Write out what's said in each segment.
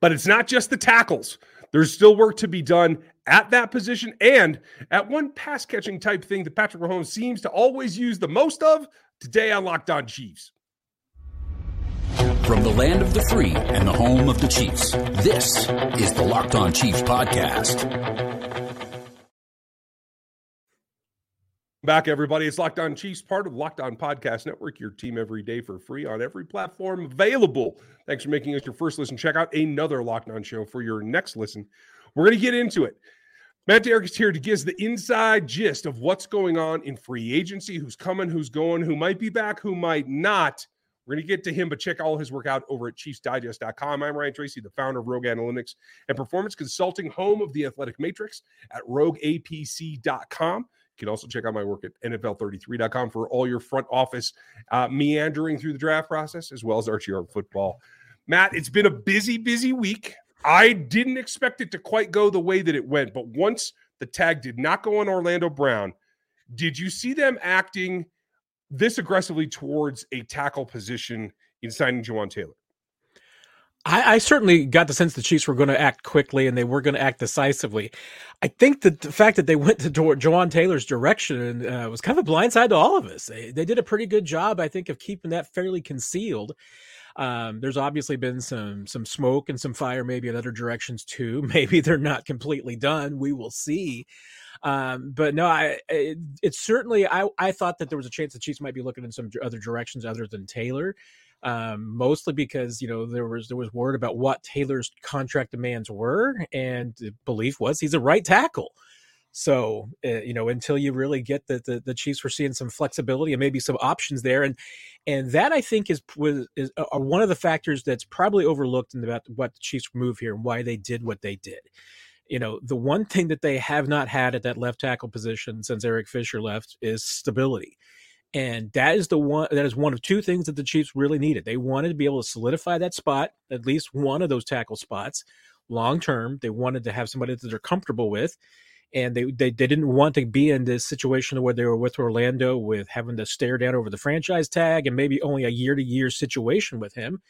but it's not just the tackles. There's still work to be done at that position and at one pass catching type thing that Patrick Mahomes seems to always use the most of today on Locked On Chiefs. From the land of the free and the home of the Chiefs, this is the Locked On Chiefs podcast. Back, everybody. It's Locked On Chiefs, part of Locked On Podcast Network, your team every day for free on every platform available. Thanks for making us your first listen. Check out another Locked On show for your next listen. We're going to get into it. Matt Derrick is here to give us the inside gist of what's going on in free agency, who's coming, who's going, who might be back, who might not. We're going to get to him, but check all his work out over at ChiefsDigest.com. I'm Ryan Tracy, the founder of Rogue Analytics and Performance Consulting, home of the Athletic Matrix at RogueAPC.com. Can also check out my work at NFL33.com for all your front office uh, meandering through the draft process, as well as Art football. Matt, it's been a busy, busy week. I didn't expect it to quite go the way that it went, but once the tag did not go on Orlando Brown, did you see them acting this aggressively towards a tackle position in signing Jawaan Taylor? I, I, certainly got the sense the Chiefs were going to act quickly and they were going to act decisively. I think that the fact that they went to Jawaan Taylor's direction uh, was kind of a blindside to all of us. They, they, did a pretty good job, I think, of keeping that fairly concealed. Um, there's obviously been some some smoke and some fire, maybe in other directions too. Maybe they're not completely done. We will see. Um, but no, I it, it's certainly I I thought that there was a chance the Chiefs might be looking in some other directions other than Taylor um, mostly because you know there was there was word about what Taylor's contract demands were, and the belief was he's a right tackle. So uh, you know until you really get that the, the Chiefs were seeing some flexibility and maybe some options there, and and that I think is was is one of the factors that's probably overlooked in about what the Chiefs move here and why they did what they did. You know, the one thing that they have not had at that left tackle position since Eric Fisher left is stability and that is the one that is one of two things that the Chiefs really needed. They wanted to be able to solidify that spot, at least one of those tackle spots, long term. They wanted to have somebody that they're comfortable with. And they, they, they didn't want to be in this situation where they were with Orlando with having to stare down over the franchise tag and maybe only a year to year situation with him.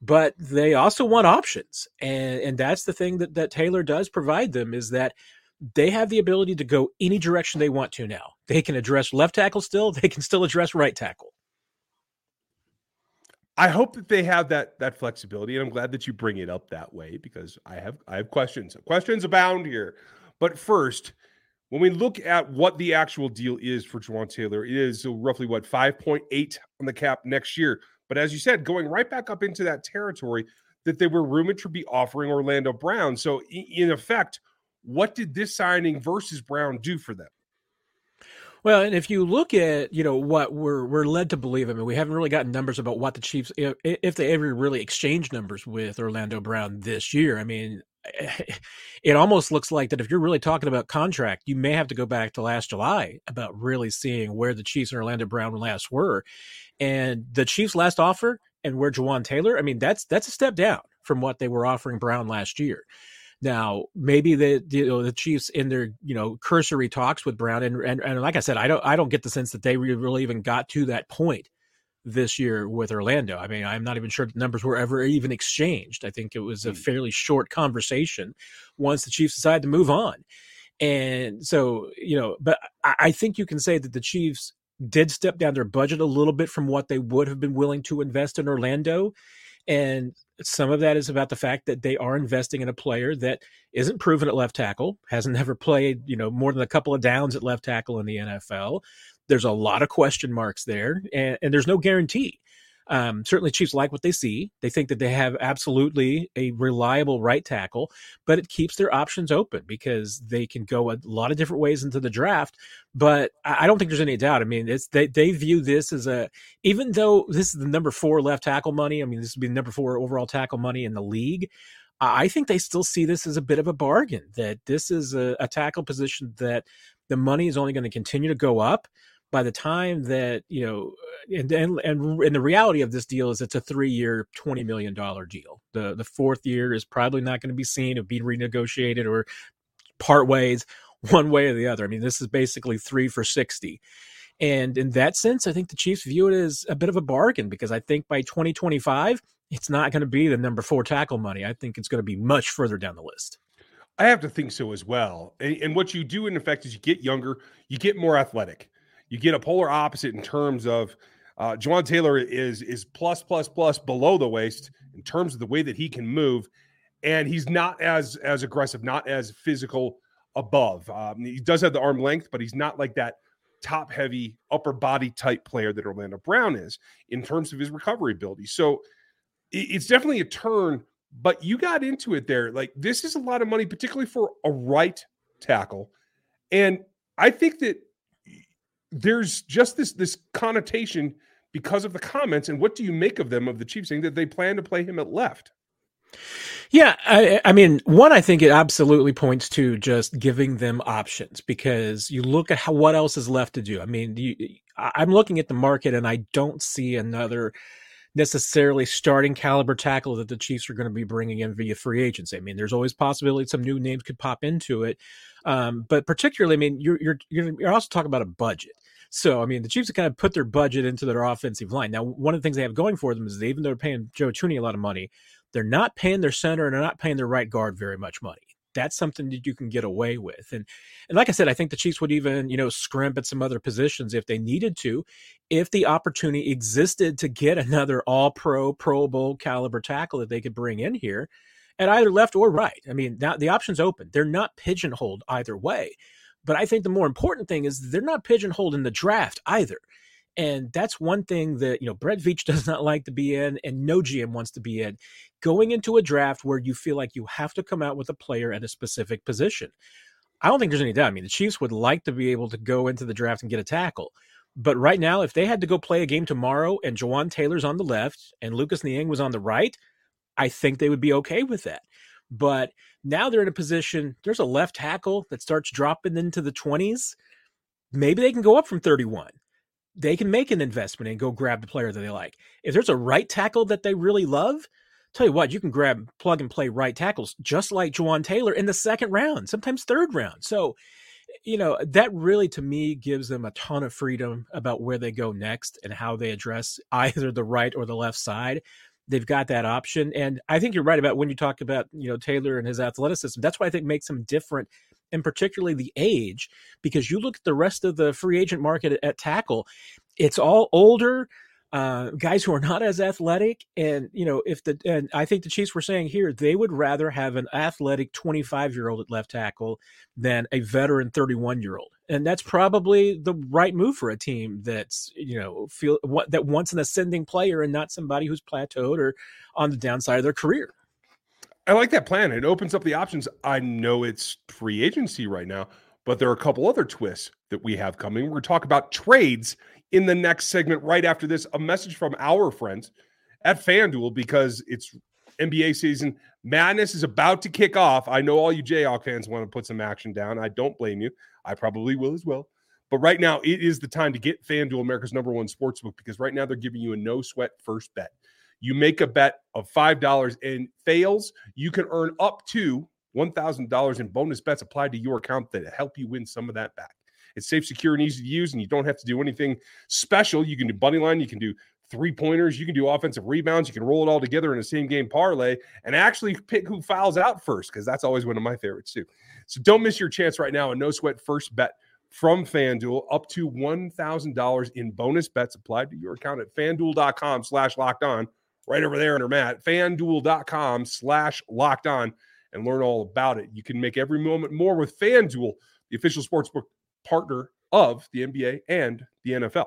But they also want options. And and that's the thing that, that Taylor does provide them is that they have the ability to go any direction they want to now. They can address left tackle still, they can still address right tackle. I hope that they have that that flexibility, and I'm glad that you bring it up that way because I have I have questions. Questions abound here. But first, when we look at what the actual deal is for Jawaan Taylor, it is roughly what 5.8 on the cap next year. But as you said, going right back up into that territory that they were rumored to be offering Orlando Brown. So in effect, what did this signing versus Brown do for them? Well, and if you look at you know what we're we're led to believe, I mean, we haven't really gotten numbers about what the Chiefs if, they ever really exchanged numbers with Orlando Brown this year. I mean, it almost looks like that if you're really talking about contract, you may have to go back to last July about really seeing where the Chiefs and Orlando Brown last were, and the Chiefs' last offer and where Jawaan Taylor. I mean, that's that's a step down from what they were offering Brown last year. Now, maybe the you know the Chiefs in their you know cursory talks with Brown and and, and like I said, I don't I don't get the sense that they really even got to that point this year with Orlando. I mean, I'm not even sure the numbers were ever even exchanged. I think it was a hmm. fairly short conversation once the Chiefs decided to move on. And so, you know, but I, I think you can say that the Chiefs did step down their budget a little bit from what they would have been willing to invest in Orlando. And some of that is about the fact that they are investing in a player that isn't proven at left tackle, hasn't ever played, you know, more than a couple of downs at left tackle in the NFL. There's a lot of question marks there, and, and there's no guarantee. Um, certainly, Chiefs like what they see. They think that they have absolutely a reliable right tackle, but it keeps their options open because they can go a lot of different ways into the draft. But I don't think there's any doubt. I mean, it's they they view this as a even though this is the number four left tackle money. I mean, this would be the number four overall tackle money in the league. I think they still see this as a bit of a bargain. That this is a, a tackle position that the money is only going to continue to go up. By the time that you know, and and and, and the reality of this deal is it's a three-year, twenty million dollar deal. The the fourth year is probably not going to be seen of being renegotiated or part ways one way or the other. I mean, this is basically three for sixty. And in that sense, I think the Chiefs view it as a bit of a bargain because I think by 2025, it's not going to be the number four tackle money. I think it's going to be much further down the list. I have to think so as well. And, and, what you do, in effect, is you get younger, you get more athletic, you get a polar opposite in terms of uh, Jawaan Taylor is is plus plus plus below the waist in terms of the way that he can move, and he's not as as aggressive, not as physical above. Um, he does have the arm length, but he's not like that top heavy upper body type player that Orlando Brown is in terms of his recovery ability. So it's definitely a turn, but you got into it there. Like this is a lot of money, particularly for a right tackle. And I think that there's just this this connotation because of the comments. And what do you make of them of the Chiefs saying that they plan to play him at left? Yeah, I, I, mean, one, I think it absolutely points to just giving them options because you look at how what else is left to do. I mean, you, I'm looking at the market and I don't see another necessarily starting caliber tackle that the Chiefs are going to be bringing in via free agency. I mean, there's always possibility some new names could pop into it, um, but particularly, I mean, you're you're you're also talking about a budget. So, I mean, the Chiefs have kind of put their budget into their offensive line. Now, one of the things they have going for them is that even though they're paying Joe Thuney a lot of money, they're not paying their center and they're not paying their right guard very much money that's something that you can get away with. And and like I said, I think the Chiefs would even, you know, scrimp at some other positions if they needed to, if the opportunity existed to get another all pro, pro bowl caliber tackle that they could bring in here at either left or right. I mean, now the option's open. They're not pigeonholed either way. But I think the more important thing is they're not pigeonholed in the draft either. And that's one thing that, you know, Brett Veach does not like to be in and no GM wants to be in. Going into a draft where you feel like you have to come out with a player at a specific position. I don't think there's any doubt. I mean, the Chiefs would like to be able to go into the draft and get a tackle. But right now, if they had to go play a game tomorrow and Jawaan Taylor's on the left and Lucas Niang was on the right, I think they would be okay with that. But now they're in a position, there's a left tackle that starts dropping into the 20s. Maybe they can go up from 31 they can make an investment and go grab the player that they like. If there's a right tackle that they really love, tell you what, you can grab plug and play right tackles just like Jawaan Taylor in the second round, sometimes third round. So, you know, that really to me gives them a ton of freedom about where they go next and how they address either the right or the left side. They've got that option. And I think you're right about when you talk about, you know, Taylor and his athleticism. That's what I think makes him different and particularly the age, because you look at the rest of the free agent market at, at tackle, it's all older. Uh, guys who are not as athletic, and you know, if the and I think the Chiefs were saying here they would rather have an athletic 25 year old at left tackle than a veteran 31 year old, and that's probably the right move for a team that's you know feel what that wants an ascending player and not somebody who's plateaued or on the downside of their career. I like that plan. It opens up the options. I know it's free agency right now, but there are a couple other twists that we have coming. We're going to talk about trades in the next segment right after this. A message from our friends at FanDuel because it's NBA season. Madness is about to kick off. I know all you Jayhawk fans want to put some action down. I don't blame you. I probably will as well. But right now, it is the time to get FanDuel, America's number one sportsbook, because right now they're giving you a no sweat first bet. You make a bet of $5 and fails, you can earn up to $1,000 in bonus bets applied to your account that help you win some of that back. It's safe, secure, and easy to use, and you don't have to do anything special. You can do money line, you can do three pointers, you can do offensive rebounds, you can roll it all together in a same game parlay and actually pick who fouls out first, because that's always one of my favorites too. So don't miss your chance right now. A no sweat first bet from FanDuel up to $1,000 in bonus bets applied to your account at fanduel.com slash locked on right over there under Matt, fanduel.com slash locked on and learn all about it. You can make every moment more with FanDuel, the official sportsbook partner of the NBA and the NFL.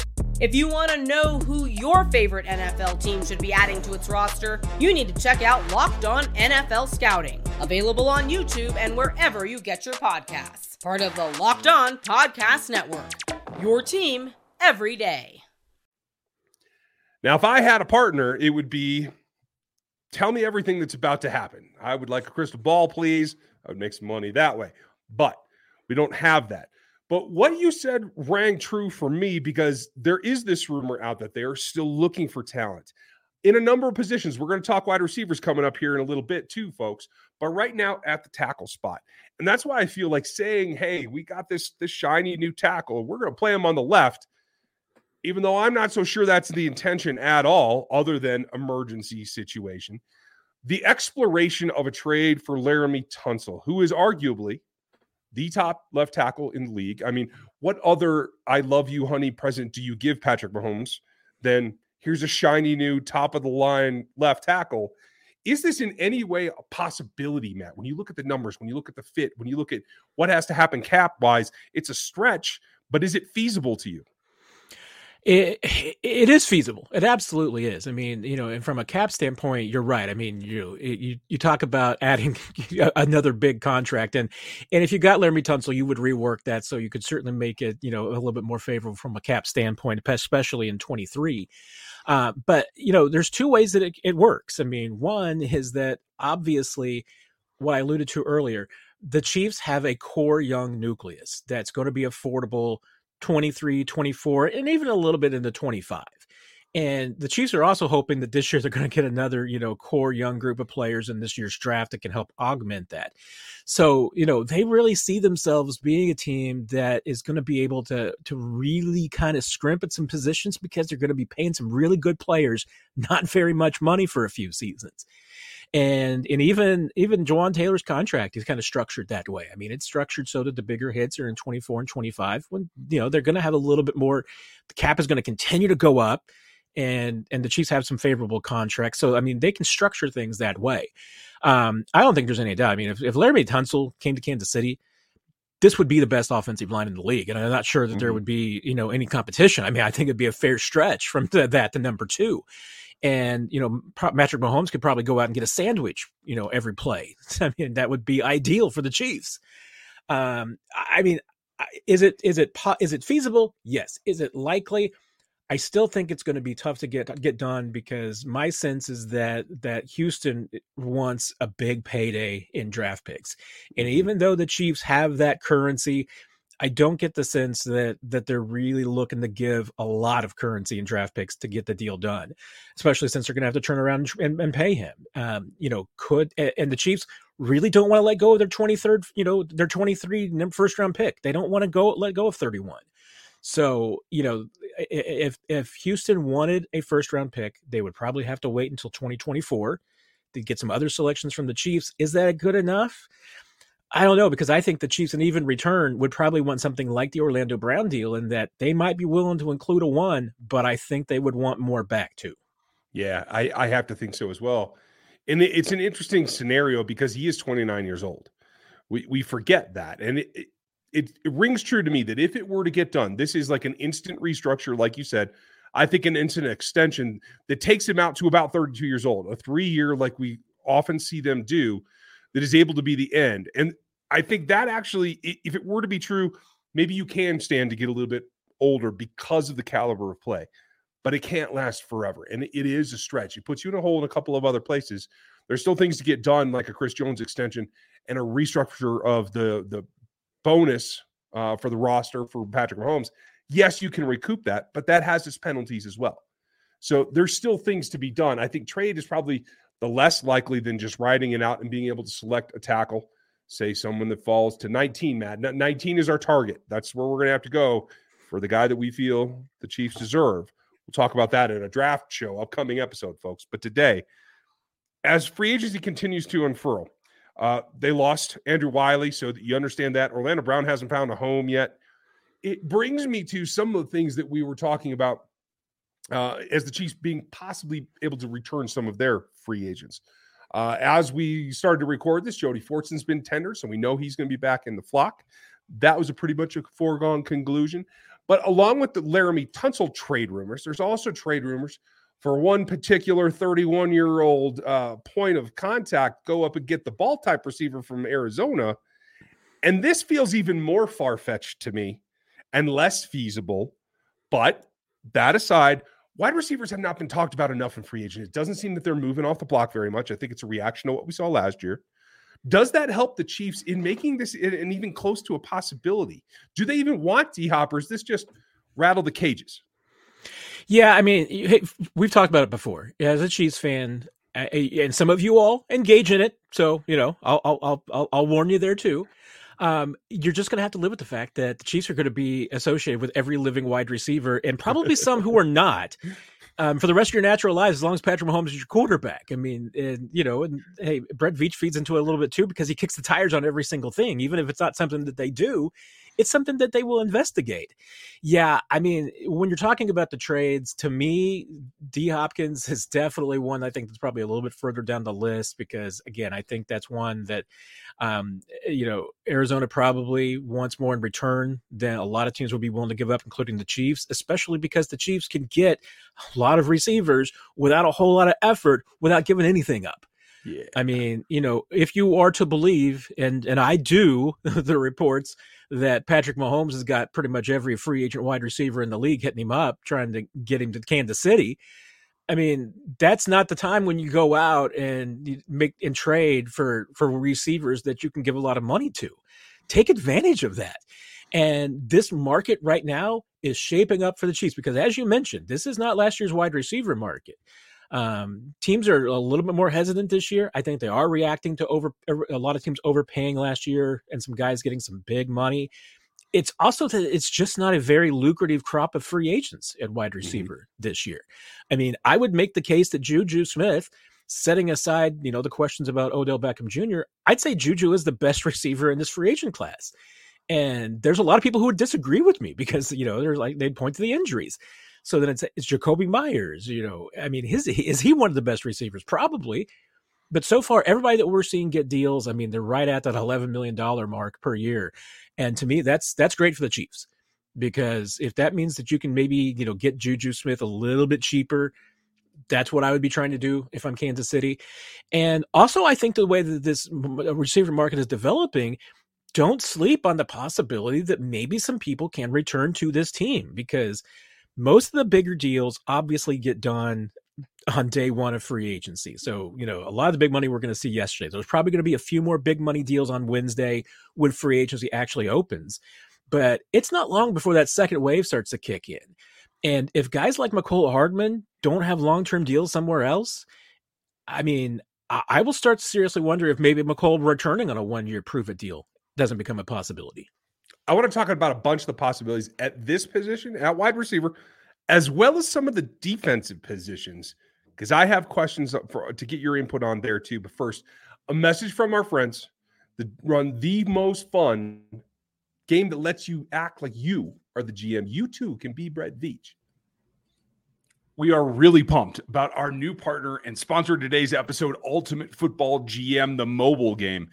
If you want to know who your favorite NFL team should be adding to its roster, you need to check out Locked On NFL Scouting, available on YouTube and wherever you get your podcasts. Part of the Locked On Podcast Network. Your team every day. Now, if I had a partner, it would be tell me everything that's about to happen. I would like a crystal ball, please. I would make some money that way. But we don't have that. But what you said rang true for me because there is this rumor out that they are still looking for talent in a number of positions. We're going to talk wide receivers coming up here in a little bit too, folks. But right now at the tackle spot, and that's why I feel like saying, "Hey, we got this this shiny new tackle. We're going to play him on the left." Even though I'm not so sure that's the intention at all, other than emergency situation, the exploration of a trade for Laremy Tunsil, who is arguably the top left tackle in the league. I mean, what other I love you, honey present do you give Patrick Mahomes than here's a shiny new top of the line left tackle? Is this in any way a possibility, Matt? When you look at the numbers, when you look at the fit, when you look at what has to happen cap wise, it's a stretch, but is it feasible to you? It it is feasible. It absolutely is. I mean, you know, and from a cap standpoint, you're right. I mean, you you you talk about adding another big contract, and and if you got Laremy Tunsil, you would rework that so you could certainly make it, you know, a little bit more favorable from a cap standpoint, especially in 23. Uh, but you know, there's two ways that it, it works. I mean, one is that obviously, what I alluded to earlier, the Chiefs have a core young nucleus that's going to be affordable 23, 24, and even a little bit into 25. And the Chiefs are also hoping that this year they're going to get another, you know, core young group of players in this year's draft that can help augment that. So, you know, they really see themselves being a team that is going to be able to to really kind of scrimp at some positions because they're going to be paying some really good players not very much money for a few seasons and and even even Jawaan Taylor's contract is kind of structured that way. I mean, it's structured so that the bigger hits are in 24 and 25 when you know they're going to have a little bit more. The cap is going to continue to go up, and and the Chiefs have some favorable contracts. So I mean, they can structure things that way. Um, I don't think there's any doubt. I mean, if, if Laremy Tunsil came to Kansas City, this would be the best offensive line in the league. And I'm not sure that mm-hmm. there would be, you know, any competition. I mean, I think it'd be a fair stretch from th- that to number two and you know Patrick Mahomes could probably go out and get a sandwich, you know, every play. I mean, that would be ideal for the Chiefs. Um, I mean, is it is it is it feasible? Yes. Is it likely? I still think it's going to be tough to get get done because my sense is that that Houston wants a big payday in draft picks, and mm-hmm. even though the Chiefs have that currency, I don't get the sense that that they're really looking to give a lot of currency and draft picks to get the deal done, especially since they're going to have to turn around and, and pay him. Um, you know, could and the Chiefs really don't want to let go of their 23rd, you know, their 23 first round pick. They don't want to go let go of 31. So, you know, if if Houston wanted a first round pick, they would probably have to wait until 2024 to get some other selections from the Chiefs. Is that good enough? I don't know because I think the Chiefs, and even return, would probably want something like the Orlando Brown deal, in that they might be willing to include a one, but I think they would want more back too. Yeah, I, I have to think so as well. And it's an interesting scenario because he is 29 years old. We we forget that, and it, it it rings true to me that if it were to get done, this is like an instant restructure, like you said. I think an instant extension that takes him out to about 32 years old, a three year, like we often see them do that is able to be the end. And I think that actually, if it were to be true, maybe you can stand to get a little bit older because of the caliber of play, but it can't last forever. And it is a stretch. It puts you in a hole in a couple of other places. There's still things to get done, like a Chris Jones extension and a restructure of the the bonus uh, for the roster for Patrick Mahomes. Yes, you can recoup that, but that has its penalties as well. So there's still things to be done. I think trade is probably the less likely than just riding it out and being able to select a tackle. Say someone that falls to 19, Matt. 19 is our target. That's where we're going to have to go for the guy that we feel the Chiefs deserve. We'll talk about that in a draft show, upcoming episode, folks. But today, as free agency continues to unfurl, uh, they lost Andrew Wylie, so that you understand that Orlando Brown hasn't found a home yet. It brings me to some of the things that we were talking about uh, as the Chiefs being possibly able to return some of their free agents. Uh, as we started to record this, Jody Fortson's been tendered, so we know he's going to be back in the flock. That was a pretty much a foregone conclusion. But along with the Laremy Tunsil trade rumors, there's also trade rumors for one particular 31 year old uh, point of contact, go up and get the ball type receiver from Arizona. And this feels even more far fetched to me and less feasible. But that aside, wide receivers have not been talked about enough in free agent. It doesn't seem that they're moving off the block very much. I think it's a reaction to what we saw last year. Does that help the Chiefs in making this and even close to a possibility? Do they even want D Hoppers? This just rattle the cages. Yeah, I mean, we've talked about it before. As a Chiefs fan, and some of you all engage in it, so you know, I'll I'll I'll, I'll warn you there too. Um, you're just going to have to live with the fact that the Chiefs are going to be associated with every living wide receiver, and probably some who are not um, for the rest of your natural lives, as long as Patrick Mahomes is your quarterback. I mean, and you know, and hey, Brett Veach feeds into it a little bit too because he kicks the tires on every single thing, even if it's not something that they do. It's something that they will investigate. Yeah, I mean, when you're talking about the trades, to me, D Hopkins is definitely one I think that's probably a little bit further down the list because, again, I think that's one that, um, you know, Arizona probably wants more in return than a lot of teams would be willing to give up, including the Chiefs, especially because the Chiefs can get a lot of receivers without a whole lot of effort without giving anything up. Yeah. I mean, you know, if you are to believe, and and I do, the reports that Patrick Mahomes has got pretty much every free agent wide receiver in the league hitting him up, trying to get him to Kansas City. I mean, that's not the time when you go out and make and trade for for receivers that you can give a lot of money to. Take advantage of that. And this market right now is shaping up for the Chiefs because, as you mentioned, this is not last year's wide receiver market. Um, teams are a little bit more hesitant this year. I think they are reacting to over a lot of teams overpaying last year and some guys getting some big money. It's also that it's just not a very lucrative crop of free agents at wide mm-hmm. receiver mm-hmm. this year. I mean, I would make the case that Juju Smith, setting aside, you know, the questions about Odell Beckham Jr., I'd say Juju is the best receiver in this free agent class. And there's a lot of people who would disagree with me because, you know, they're like, they'd point to the injuries. So then it's, it's Jakobi Meyers. You know, I mean, his is he one of the best receivers? Probably. But so far, everybody that we're seeing get deals, I mean, they're right at that eleven million dollar mark per year, and to me, that's that's great for the Chiefs because if that means that you can maybe you know get Juju Smith a little bit cheaper, that's what I would be trying to do if I'm Kansas City. And also, I think the way that this uh, receiver market is developing, don't sleep on the possibility that maybe some people can return to this team because most of the bigger deals obviously get done on day one of free agency. So, you know, a lot of the big money we're going to see yesterday. There's probably going to be a few more big money deals on Wednesday when free agency actually opens. But it's not long before that second wave starts to kick in. And if guys like Mecole Hardman don't have long term deals somewhere else, I mean, I will start to seriously wonder if maybe Mecole returning on a one year prove it deal doesn't become a possibility. I want to talk about a bunch of the possibilities at this position, at wide receiver, as well as some of the defensive positions, because I have questions for, to get your input on there too. But first, a message from our friends that run the most fun game that lets you act like you are the GM. You too can be Brett Veach. We are really pumped about our new partner and sponsor today's episode, Ultimate Football GM, the mobile game.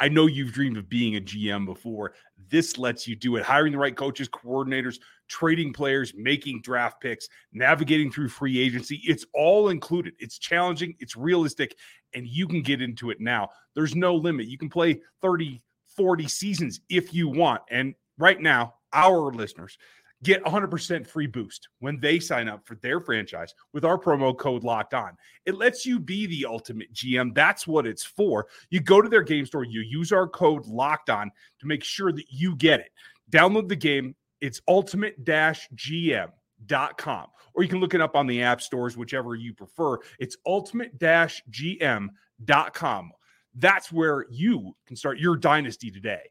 I know you've dreamed of being a GM before. This lets you do it. Hiring the right coaches, coordinators, trading players, making draft picks, navigating through free agency. It's all included. It's challenging, it's realistic, and you can get into it now. There's no limit. You can play 30, 40 seasons if you want. And right now, our listeners, Get 100% free boost when they sign up for their franchise with our promo code locked on. It lets you be the ultimate GM. That's what it's for. You go to their game store, you use our code locked on to make sure that you get it. Download the game. It's ultimate GM.com, or you can look it up on the app stores, whichever you prefer. It's ultimate GM.com. That's where you can start your dynasty today.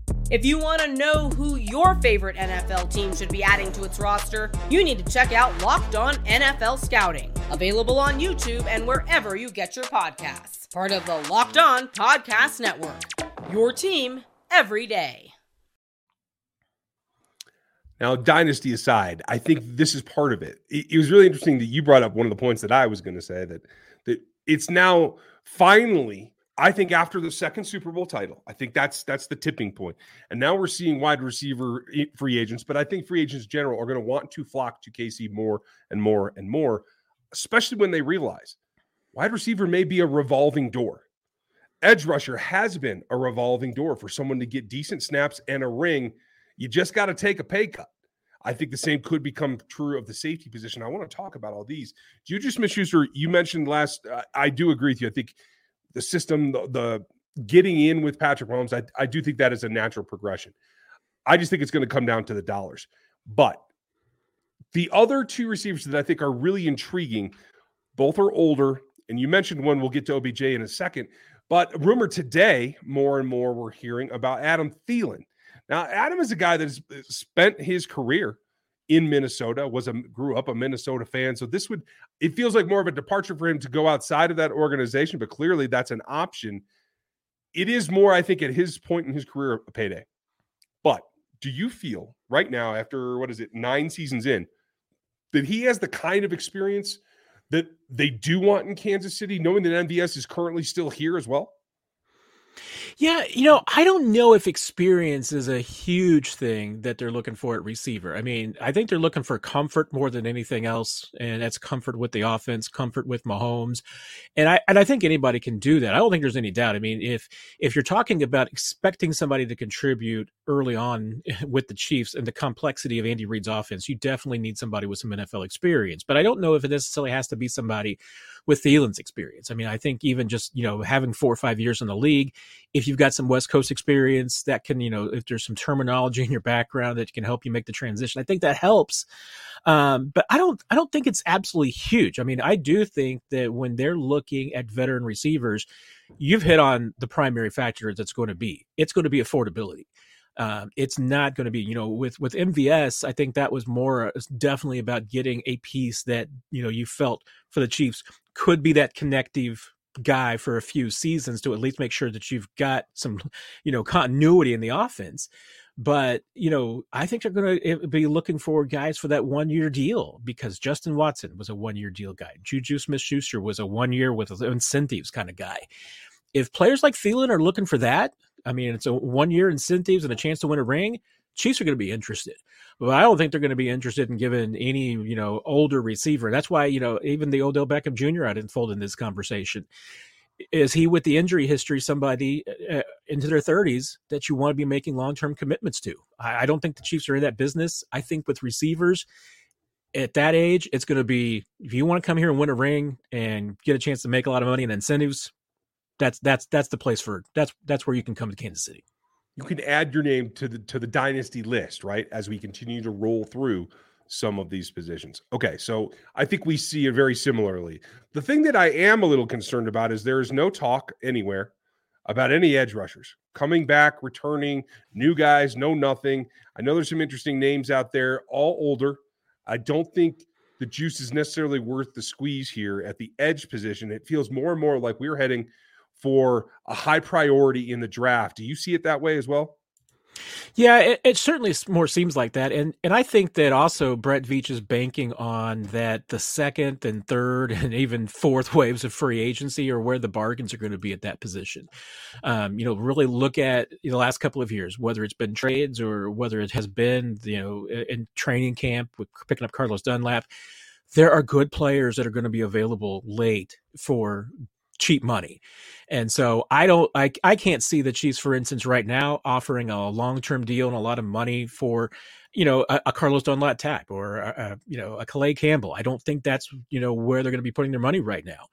If you want to know who your favorite NFL team should be adding to its roster, you need to check out Locked On NFL Scouting, available on YouTube and wherever you get your podcasts. Part of the Locked On Podcast Network. Your team every day. Now, dynasty aside, I think this is part of it. it. It was really interesting that you brought up one of the points that I was going to say that that it's now finally I think after the second Super Bowl title, I think that's that's the tipping point. And now we're seeing wide receiver free agents, but I think free agents in general are going to want to flock to KC more and more and more, especially when they realize wide receiver may be a revolving door. Edge rusher has been a revolving door for someone to get decent snaps and a ring. You just got to take a pay cut. I think the same could become true of the safety position. I want to talk about all these. Juju Smith Schuster, you mentioned last, uh, I do agree with you. I think the system, the, the getting in with Patrick Mahomes, I, I do think that is a natural progression. I just think it's going to come down to the dollars. But the other two receivers that I think are really intriguing, both are older, and you mentioned one. We'll get to OBJ in a second. But rumor today, more and more we're hearing about Adam Thielen. Now, Adam is a guy that has uh, spent his career in Minnesota, was a grew up a Minnesota fan. So this would it feels like more of a departure for him to go outside of that organization, but clearly that's an option. It is more, I think, at his point in his career, a payday. But do you feel right now, after what is it, nine seasons in, that he has the kind of experience that they do want in Kansas City, knowing that MVS is currently still here as well? Yeah, you know, I don't know if experience is a huge thing that they're looking for at receiver. I mean, I think they're looking for comfort more than anything else, and that's comfort with the offense, comfort with Mahomes, and I and I think anybody can do that. I don't think there's any doubt. I mean, if if you're talking about expecting somebody to contribute early on with the Chiefs and the complexity of Andy Reid's offense, you definitely need somebody with some NFL experience. But I don't know if it necessarily has to be somebody with Thielen's experience. I mean, I think even just you know having four or five years in the league if you've got some West Coast experience that can, you know, if there's some terminology in your background that can help you make the transition, I think that helps. Um, but I don't, I don't think it's absolutely huge. I mean, I do think that when they're looking at veteran receivers, you've hit on the primary factor that's going to be it's going to be affordability. Um, it's not going to be, you know, with with MVS. I think that was more uh, definitely about getting a piece that you know you felt for the Chiefs could be that connective guy for a few seasons to at least make sure that you've got some, you know, continuity in the offense. But, you know, I think they're going to eh, be looking for guys for that one year deal because Justin Watson was a one year deal guy. Juju Smith Schuster was a one year with incentives kind of guy. If players like Thielen are looking for that, I mean, it's a one year incentives and a chance to win a ring. Chiefs are going to be interested, but I don't think they're going to be interested in giving any you know older receiver. That's why you know even the Odell Beckham Jr. I didn't fold in this conversation. Is he with the injury history somebody uh, uh into their 30s that you want to be making long term commitments to? I, I don't think the Chiefs are in that business. I think with receivers at that age, it's going to be if you want to come here and win a ring and get a chance to make a lot of money and incentives. That's that's that's the place for that's that's where you can come to Kansas City you can add your name to the to the dynasty list, right? As we continue to roll through some of these positions. Okay, so I think we see it very similarly. The thing that I am a little concerned about is there is no talk anywhere about any edge rushers coming back, returning, new guys, no nothing. I know there's some interesting names out there, all older. I don't think the juice is necessarily worth the squeeze here at the edge position. It feels more and more like we're heading for a high priority in the draft. Do you see it that way as well? Yeah, it, it, certainly more seems like that, and and I think that also Brett Veach is banking on that the second and third and even fourth waves of free agency are where the bargains are going to be at that position. Um, you know, really look at the last couple of years, whether it's been trades or whether it has been you know in training camp with picking up Carlos Dunlap. There are good players that are going to be available late for cheap money. And so I don't, I, I can't see the Chiefs, for instance, right now offering a long term deal and a lot of money for, you know, a, a Carlos Dunlap tap or, a, a, you know, a Calais Campbell. I don't think that's, you know, where they're going to be putting their money right now.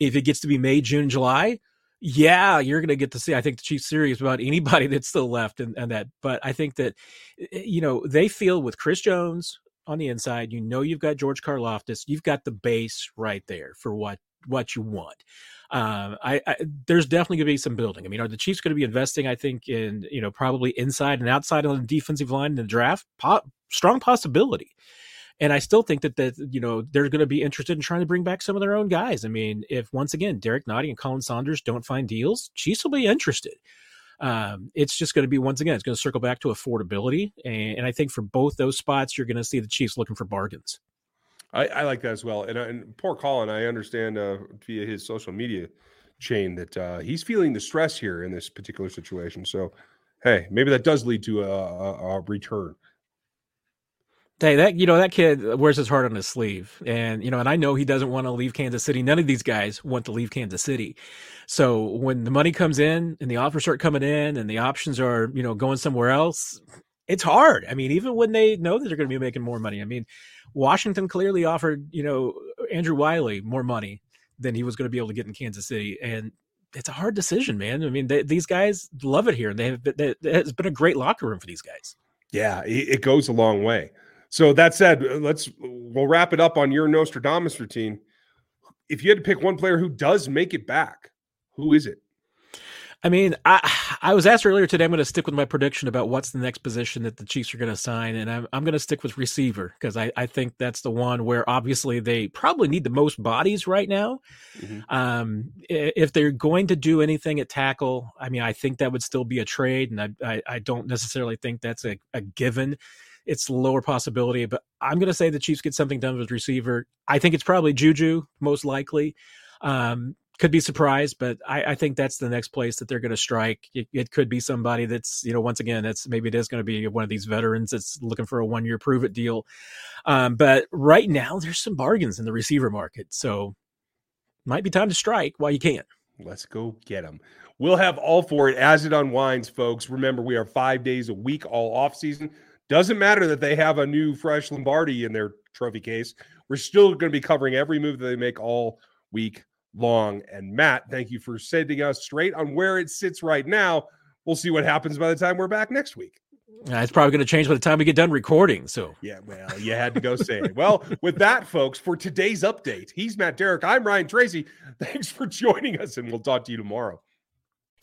If it gets to be May, June, July, Yeah, you're going to get to see. I think the Chiefs serious about anybody that's still left and, and that. But I think that eh, you know they feel with Chris Jones on the inside, you know you've got George Karlaftis, you've got the base right there for what what you want. Um, I, I, there's definitely going to be some building. I mean, are the Chiefs going to be investing? I think in you know probably inside and outside on the defensive line in the draft. Po- strong possibility. And I still think that that you know they're going to be interested in trying to bring back some of their own guys. I mean, if once again Derrick Nnadi and Khalen Saunders don't find deals, Chiefs will be interested. Um, it's just going to be once again, it's going to circle back to affordability, and, and I think for both those spots, you're going to see the Chiefs looking for bargains. I, I like that as well. And, uh, and poor Khalen, I understand uh, via his social media chain that uh, he's feeling the stress here in this particular situation. So, hey, maybe that does lead to a, a, a return. Hey, that you know that kid wears his heart on his sleeve, and you know, and I know he doesn't want to leave Kansas City. None of these guys want to leave Kansas City. So when the money comes in and the offers start coming in, and the options are you know going somewhere else, it's hard. I mean, even when they know that they're going to be making more money. I mean, Washington clearly offered you know Andrew Wylie more money than he was going to be able to get in Kansas City, and it's a hard decision, man. I mean, they, these guys love it here, and they have been, they, it has been a great locker room for these guys. Yeah, it goes a long way. So that said, uh, let's we'll wrap it up on your Nostradamus routine. If you had to pick one player who does make it back, who is it? I mean, I I was asked earlier today. I'm going to stick with my prediction about what's the next position that the Chiefs are going to sign, and I'm I'm going to stick with receiver because I I think that's the one where obviously they probably need the most bodies right now. Mm-hmm. Um, if they're going to do anything at tackle, I mean, I think that would still be a trade, and I I, I don't necessarily think that's a, a given it's lower possibility, but I'm going to say the Chiefs get something done with receiver. I think it's probably Juju, most likely. Um, could be surprised, but I, I, think that's the next place that they're going to strike. It, it, could be somebody that's, you know, once again, that's maybe it is going to be one of these veterans that's looking for a one year prove it deal. Um, but right now, there's some bargains in the receiver market. So might be time to strike while you can. Let's go get them. We'll have all for it as it unwinds, folks. Remember, we are five days a week all off season. Doesn't matter that they have a new fresh Lombardi in their trophy case. We're still going to be covering every move that they make all week long. And Matt, thank you for setting us straight on where it sits right now. We'll see what happens by the time we're back next week. Uh, it's probably going to change by the time we get done recording. So, yeah, well, you had to go say it. Well, with that, folks, for today's update, he's Matt Derrick. I'm Ryan Tracy. Thanks for joining us, and we'll talk to you tomorrow.